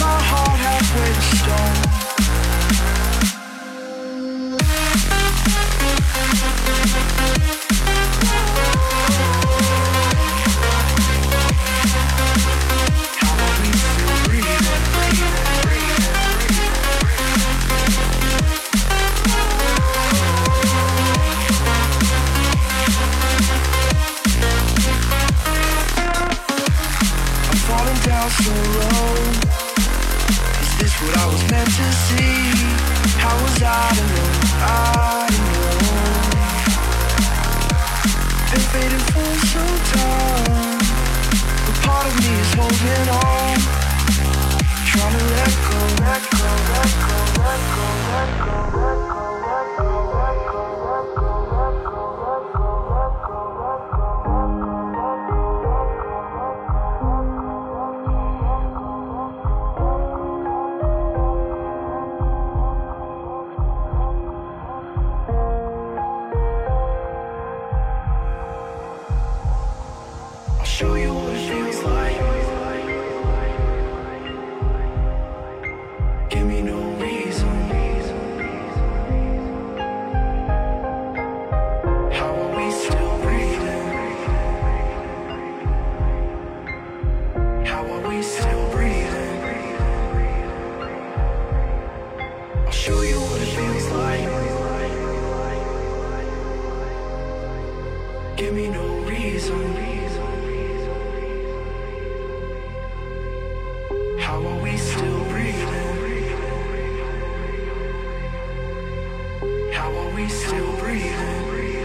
my heart halfway to stone. I was meant to see? How was I to know? I to know. Been fading for some time, but part of me is holding on. Trying to let go, let go, let go, let go, let go, let go, let go, give me no reason. How are we still breathing? How are we still breathing?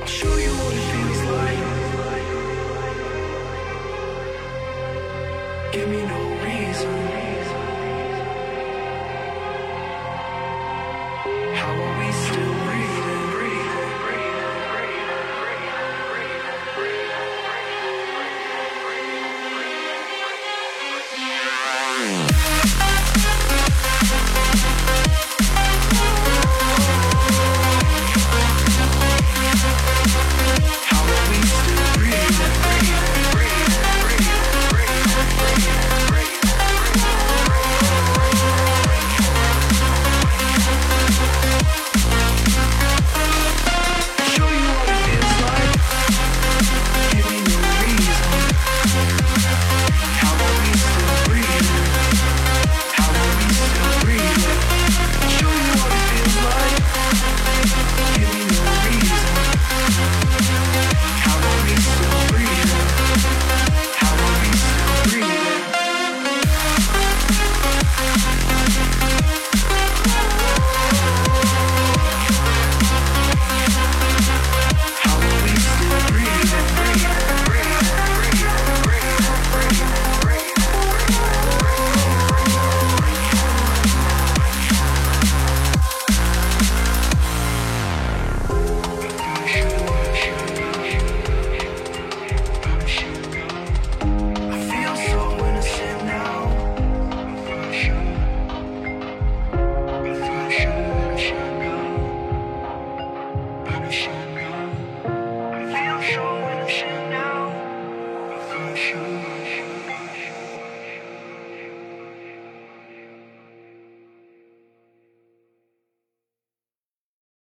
I'll show you what it feels like. Give me no